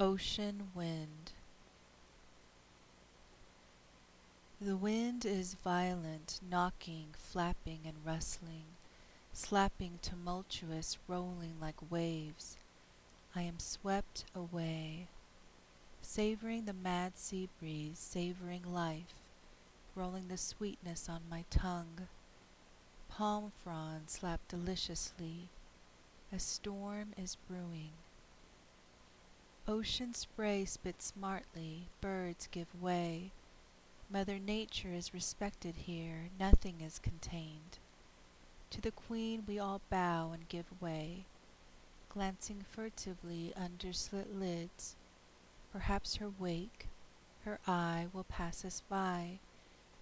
Ocean Wind The wind is violent, knocking, flapping, and rustling, slapping, tumultuous, rolling like waves. I am swept away, savoring the mad sea breeze, savoring life, rolling the sweetness on my tongue. Palm fronds slap deliciously. A storm is brewing. Ocean spray spits smartly, birds give way. Mother Nature is respected here, nothing is contained. To the Queen we all bow and give way, glancing furtively under slit lids. Perhaps her wake, her eye will pass us by,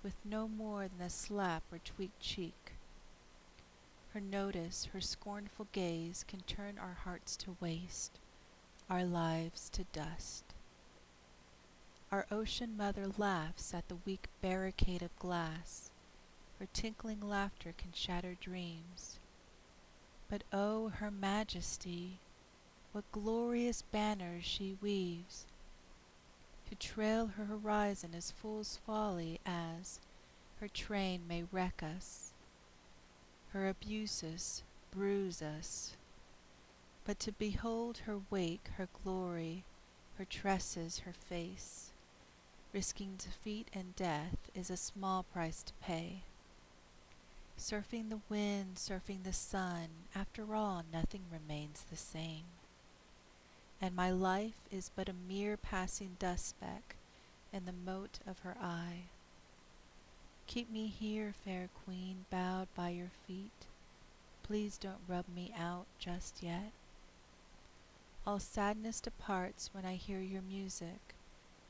with no more than a slap or tweaked cheek. Her notice, her scornful gaze can turn our hearts to waste our lives to dust. Our ocean mother laughs at the weak barricade of glass. Her tinkling laughter can shatter dreams. But oh, her majesty, what glorious banners she weaves! To trail her horizon is fool's folly as her train may wreck us. Her abuses bruise us. But to behold her wake, her glory, her tresses, her face, risking defeat and death, is a small price to pay. Surfing the wind, surfing the sun, after all, nothing remains the same. And my life is but a mere passing dust speck in the mote of her eye. Keep me here, fair queen, bowed by your feet. Please don't rub me out just yet. All sadness departs when I hear your music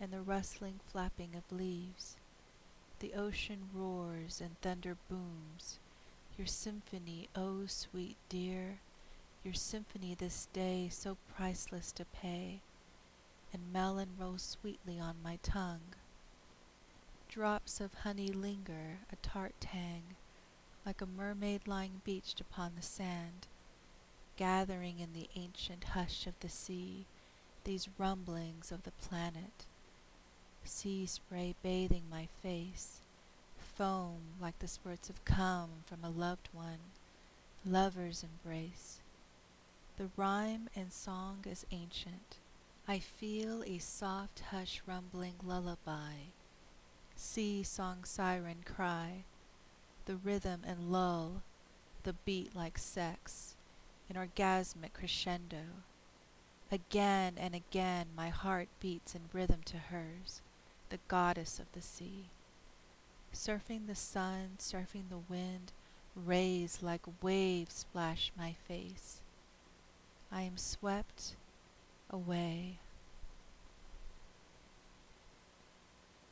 and the rustling flapping of leaves. The ocean roars and thunder booms. Your symphony, oh sweet dear, your symphony this day so priceless to pay, and melon rolls sweetly on my tongue. Drops of honey linger, a tart tang, like a mermaid lying beached upon the sand gathering in the ancient hush of the sea these rumblings of the planet. Sea spray bathing my face, foam like the spurts of cum from a loved one, lover's embrace. The rhyme and song is ancient. I feel a soft hush rumbling lullaby, sea song siren cry, the rhythm and lull, the beat like sex an orgasmic crescendo. Again and again my heart beats in rhythm to hers, the goddess of the sea. Surfing the sun, surfing the wind, rays like waves splash my face. I am swept away.